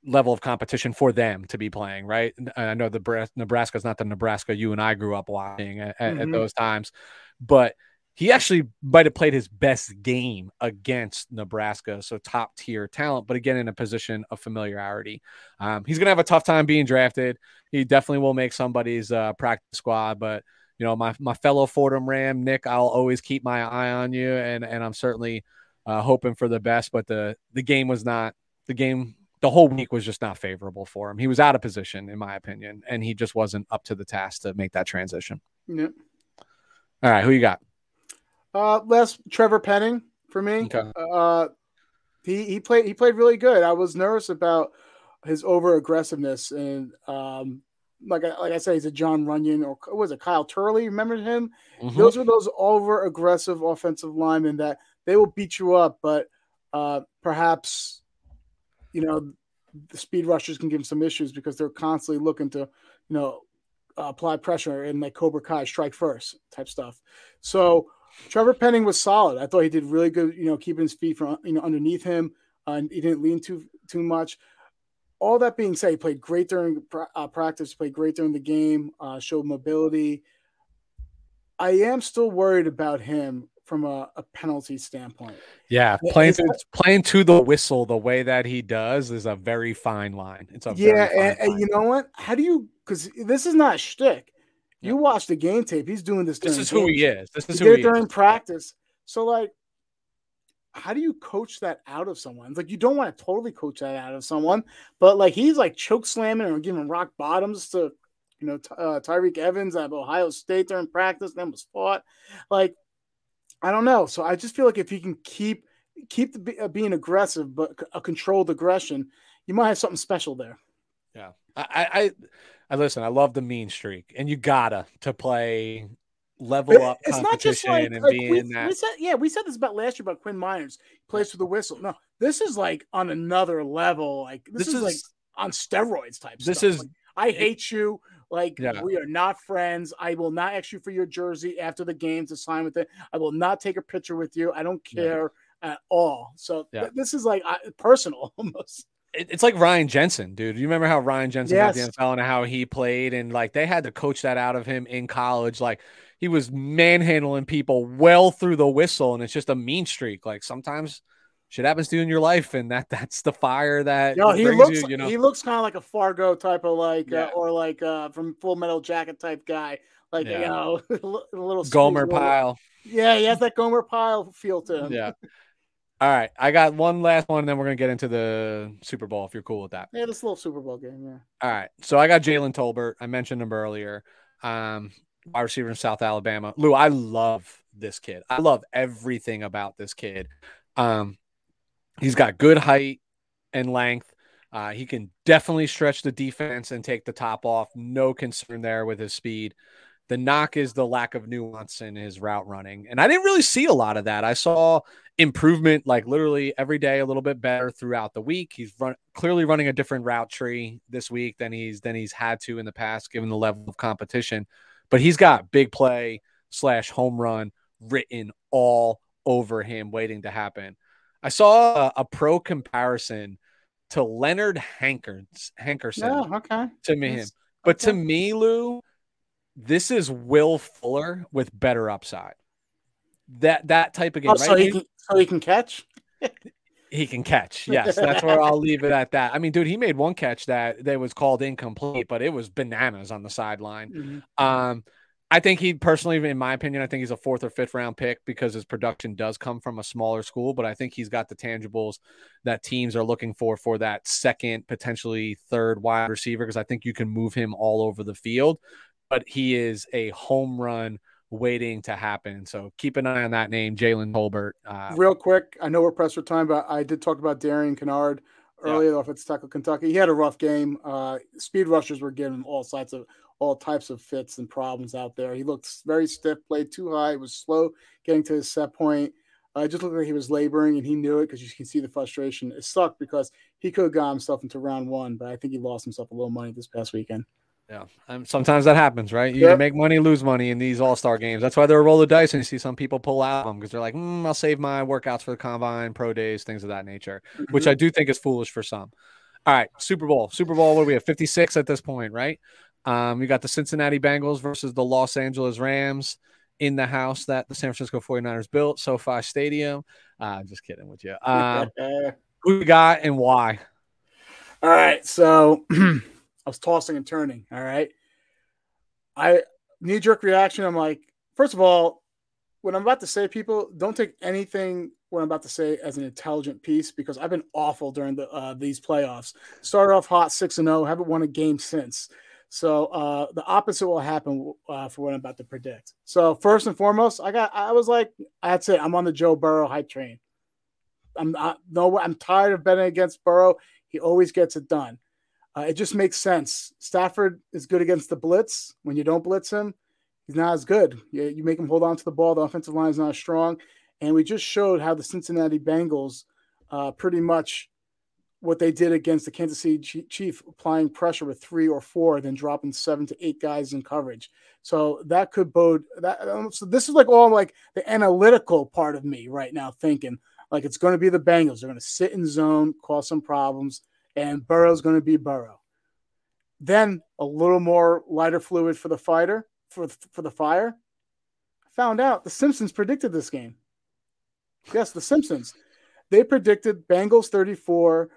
level of competition for them to be playing, right? I know the Nebraska is not the Nebraska you and I grew up watching at, mm-hmm. at those times, but he actually might have played his best game against Nebraska, so top tier talent, but again in a position of familiarity. Um, he's gonna have a tough time being drafted. He definitely will make somebody's uh, practice squad, but you know my my fellow Fordham Ram Nick, I'll always keep my eye on you, and and I'm certainly uh, hoping for the best. But the the game was not the game. The whole week was just not favorable for him. He was out of position, in my opinion, and he just wasn't up to the task to make that transition. Yep. All right, who you got? Uh, last Trevor Penning for me. Okay. Uh, he he played he played really good. I was nervous about his over aggressiveness and um, like I, like I said, he's a Jon Runyan or was it Kyle Turley? Remember him? Mm-hmm. Those were those over aggressive offensive linemen that they will beat you up, but uh, perhaps you know the speed rushers can give them some issues because they're constantly looking to you know apply pressure and like Cobra Kai strike first type stuff. So Trevor Penning was solid. I thought he did really good. You know, keeping his feet from you know underneath him, uh, and he didn't lean too too much. All that being said, he played great during uh, practice. Played great during the game. Uh, showed mobility. I am still worried about him from a, a penalty standpoint. Yeah, playing to, playing to the whistle the way that he does is a very fine line. It's a yeah, and, and, you know what? How do you? Because this is not shtick. You yeah. watch the game tape. He's doing this. This is who he is. This is he who he during is. practice. So like, how do you coach that out of someone? Like you don't want to totally coach that out of someone, but like he's like choke slamming or giving rock bottoms to you know uh, Tyreke Evans at Ohio State during practice, then was fought. Like I don't know. So I just feel like if he can keep keep the, uh, being aggressive, but a controlled aggression, you might have something special there. Yeah, I, I, I listen. I love the mean streak, and you gotta to play level up it's not just like, like we. We said, yeah, we said this about last year about Quinn Meinerz plays with the whistle. No, this is like on another level. Like this, this is, is, like on steroids type. This stuff. is. Like, I hate you. Like yeah. we are not friends. I will not ask you for your jersey after the game to sign with it. I will not take a picture with you. I don't care yeah. at all. So yeah. th- this is like uh, personal <laughs> almost it's like Ryan Jensen, dude. You remember how Ryan Jensen yes. got the NFL and how he played, and like they had to coach that out of him in college. Like he was manhandling people well through the whistle, and it's just a mean streak. Like sometimes shit happens to you in your life, and that <laughs> that's the fire that. Yo, he looks you, you know? he looks kind of like a Fargo type of like, uh, yeah. uh, or like uh, from Full Metal Jacket type guy. Like yeah. you know, <laughs> a little Gomer Pyle. Yeah, he has that Gomer Pyle feel to him. Yeah. All right, I got one last one, and then we're gonna get into the Super Bowl if you're cool with that. Yeah, this little Super Bowl game. Yeah. All right, so I got Jalen Tolbert. I mentioned him earlier. Um, wide receiver in South Alabama. Lou, I love this kid. I love everything about this kid. Um, he's got good height and length. Uh, he can definitely stretch the defense and take the top off. No concern there with his speed. The knock is the lack of nuance in his route running. And I didn't really see a lot of that. I saw improvement like literally every day a little bit better throughout the week. He's run, clearly running a different route tree this week than he's than he's had to in the past given the level of competition. But he's got big play slash home run written all over him waiting to happen. I saw a, a pro comparison to Leonard Hankers, Hankerson. Oh, okay. To me, him. But okay. to me, Lou, this is Will Fuller with better upside. That that type of game, oh, right? So he can, so he can catch. he can catch. Yes, that's where I'll leave it at that. I mean, dude, he made one catch that that was called incomplete, but it was bananas on the sideline. Mm-hmm. Um, I think he personally, in my opinion, I think he's a fourth or fifth round pick because his production does come from a smaller school. But I think he's got the tangibles that teams are looking for for that second, potentially third wide receiver. Because I think you can move him all over the field but he is a home run waiting to happen. So keep an eye on that name, Jalen Tolbert. Uh, Real quick, I know we're pressed for time, but I did talk about Darian Kinnard earlier yeah. off at tackle Kentucky. He had a rough game. Uh, speed rushers were getting all sides of all types of fits and problems out there. He looked very stiff, played too high, was slow getting to his set point. Uh, it just looked like he was laboring, and he knew it because you can see the frustration. It sucked because he could have got himself into round one, but I think he lost himself a little money this past weekend. Yeah, um, sometimes that happens, right? You yep. make money, lose money in these All Star games. That's why they're a roll of dice, and you see some people pull out of them because they're like, mm, "I'll save my workouts for the combine, pro days, things of that nature," mm-hmm. which I do think is foolish for some. All right, Super Bowl. Super Bowl. What do we have? Fifty six at this point, right? Um, we got the Cincinnati Bengals versus the Los Angeles Rams in the house that the San Francisco 49ers built, SoFi Stadium. Uh, just kidding with you. Um, <laughs> who we got and why? All right, so. <clears throat> I was tossing and turning. All right. I knee jerk reaction. I'm like, first of all, what I'm about to say, people don't take anything what I'm about to say as an intelligent piece because I've been awful during the uh, these playoffs. Started off hot six and zero, oh, haven't won a game since. So uh, the opposite will happen uh, for what I'm about to predict. So first and foremost, I got I was like, that's it. I'm on the Joe Burrow hype train. I'm not no. I'm tired of betting against Burrow. He always gets it done. Uh, it just makes sense. Stafford is good against the blitz. When you don't blitz him, he's not as good. You, you make him hold on to the ball. The offensive line is not strong. And we just showed how the Cincinnati Bengals uh, pretty much what they did against the Kansas City Chief, applying pressure with three or four, then dropping seven to eight guys in coverage. So that could bode that. Um, so this is like all like the analytical part of me right now, thinking like it's going to be the Bengals. They're going to sit in zone, cause some problems and Burrow's going to be Burrow. Then a little more lighter fluid for the fighter for for the fire. Found out the Simpsons predicted this game. Yes, the Simpsons. They predicted Bengals 34,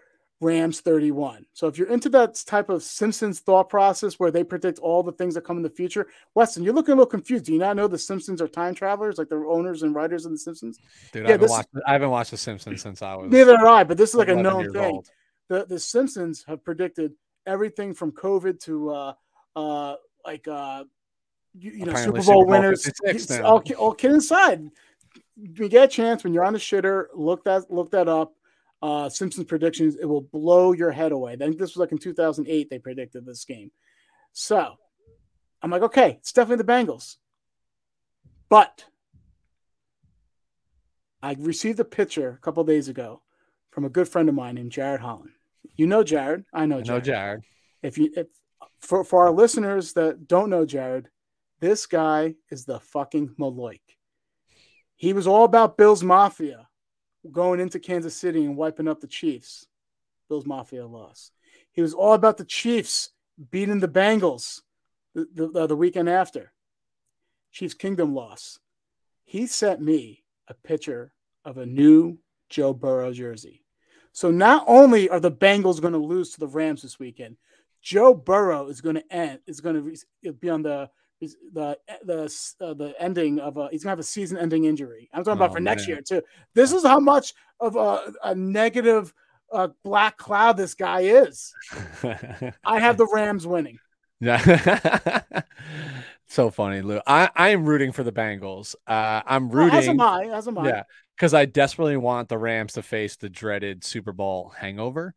Rams 31. So if you're into that type of Simpsons thought process where they predict all the things that come in the future, Weston, you're looking a little confused. Do you not know the Simpsons are time travelers, like the owners and writers of the Simpsons? Dude, yeah, I, haven't this, watched, I haven't watched the Simpsons since I was neither have I, but this is like a known thing. Old. The the Simpsons have predicted everything from COVID to uh uh like uh you, you know Super Bowl, winners. All, all kidding aside, you get a chance when you're on the shitter, look that look that up uh, Simpsons predictions. It will blow your head away. I think this was like in 2008 they predicted this game. So I'm like, okay, it's definitely the Bengals. But I received a picture a couple days ago from a good friend of mine named Jared Holland. You know Jared. I know Jared. I know Jared. If you if for, for our listeners that don't know Jared, this guy is the fucking Maloik. He was all about Bill's Mafia going into Kansas City and wiping up the Chiefs. Bills Mafia loss. He was all about the Chiefs beating the Bengals the, the, the weekend after. Chiefs Kingdom loss. He sent me a picture of a new Joe Burrow jersey. So not only are the Bengals going to lose to the Rams this weekend, Joe Burrow is going to end is going to be on the the the uh, the ending of a he's gonna have a season ending injury. I'm talking oh, about for man. next year too. This is how much of a, a negative uh, black cloud this guy is. I have the Rams winning. Yeah. <laughs> so funny, Lou. I, I am rooting for the Bengals. Uh, I'm rooting. Well, as am I. As am I. Yeah, because I desperately want the Rams to face the dreaded Super Bowl hangover,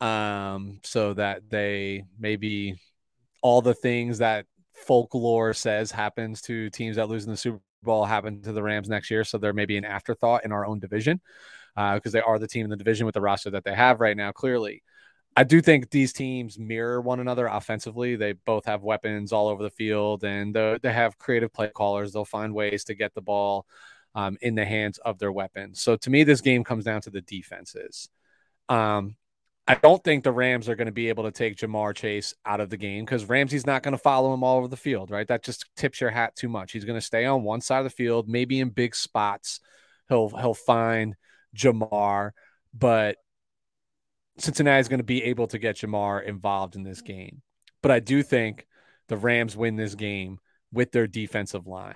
um, so that they maybe all the things that folklore says happens to teams that lose in the Super Bowl happen to the Rams next year. So there may be an afterthought in our own division because uh, they are the team in the division with the roster that they have right now, clearly. I do think these teams mirror one another offensively. They both have weapons all over the field and they have creative play callers. They'll find ways to get the ball um, in the hands of their weapons. So to me, this game comes down to the defenses. Um, I don't think the Rams are going to be able to take Ja'Marr Chase out of the game because Ramsey's not going to follow him all over the field, right? That just tips your hat too much. He's going to stay on one side of the field, maybe in big spots. He'll he'll find Ja'Marr, but Cincinnati is going to be able to get Ja'Marr involved in this game. But I do think the Rams win this game with their defensive line.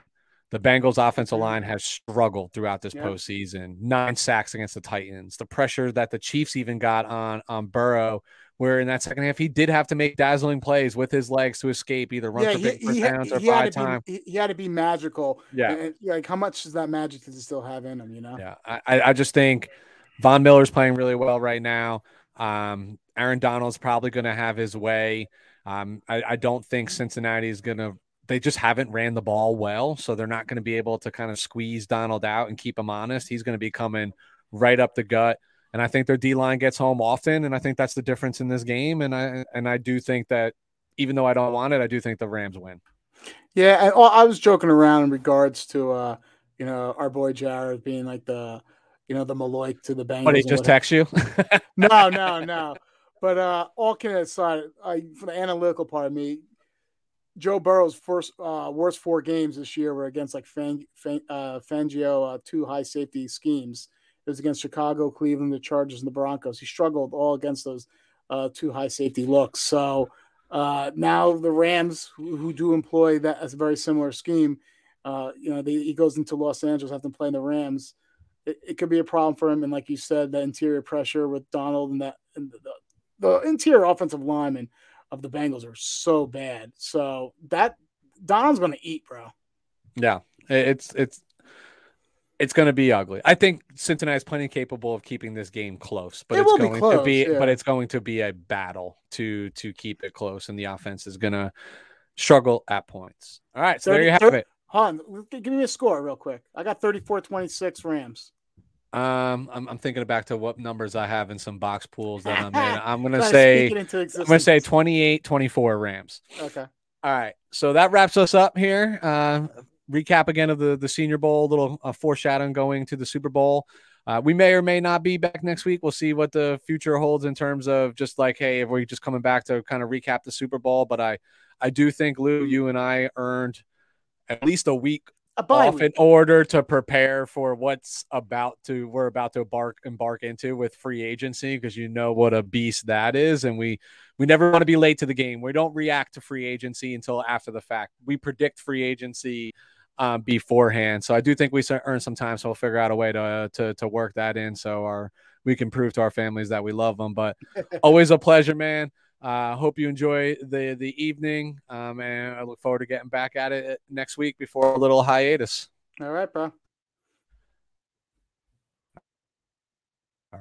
The Bengals offensive line has struggled throughout this postseason. Nine sacks against the Titans. The pressure that the Chiefs even got on on Burrow, where in that second half he did have to make dazzling plays with his legs to escape either run yeah, for big first downs or five time. Be, he had to be magical. Yeah, and, like how much does that magic does he still have in him? You know. Yeah, I I just think Von Miller's playing really well right now. Um, Aaron Donald's probably going to have his way. Um, I, I, don't think Cincinnati is going to they just haven't ran the ball well. So they're not going to be able to kind of squeeze Donald out and keep him honest. He's going to be coming right up the gut. And I think their D line gets home often. And I think that's the difference in this game. And I and I do think that even though I don't want it, I do think the Rams win. Yeah, and I was joking around in regards to uh, you know, our boy Jared being like the you know, the Maloik to the Bengals. But he just text you? no, no, <laughs> no. But uh all kidding aside, I, for the analytical part of me, Joe Burrow's first uh, worst four games this year were against like Fang, Fang, uh, Fangio, uh, two high safety schemes. It was against Chicago, Cleveland, the Chargers, and the Broncos. He struggled all against those uh, two high safety looks. So uh, now the Rams, who, who, do employ that as a very similar scheme, uh, you know, he goes into Los Angeles, have to play in the Rams. It, it, could be a problem for him. And like you said, the interior pressure with Donald and that and the, the interior offensive lineman of the Bengals are so bad. So that Don's going to eat, bro. Yeah, it's it's it's going to be ugly. I think Cincinnati's plenty capable of keeping this game close, but it it's going close, to be yeah. but it's going to be a battle to to keep it close, and the offense is going to struggle at points. All right, so 30, there you have 30, it. Hon, give me a score real quick. I got 34-26 Rams. Um, I'm, I'm thinking back to what numbers I have in some box pools that I'm in. <laughs> I'm gonna say I'm gonna say 28, 24 Rams. Okay. All right. So that wraps us up here. Uh, recap again of the the Senior Bowl, little uh, foreshadowing going to the Super Bowl. Uh, we may or may not be back next week. We'll see what the future holds in terms of just like, hey, if we're just coming back to kind of recap the Super Bowl. But I, I do think Lou, you and I earned at least a week off week. in order to prepare for what's about to we're about to embark embark into with free agency because you know what a beast that is and we we never want to be late to the game. We don't react to free agency until after the fact. We predict free agency um, beforehand. So i do think we earn some time so we'll figure out a way to to, to work that in so our we can prove to our families that we love them but <laughs> always a pleasure man uh, hope you enjoy the the evening, um, and I look forward to getting back at it next week before a little hiatus. All right, bro.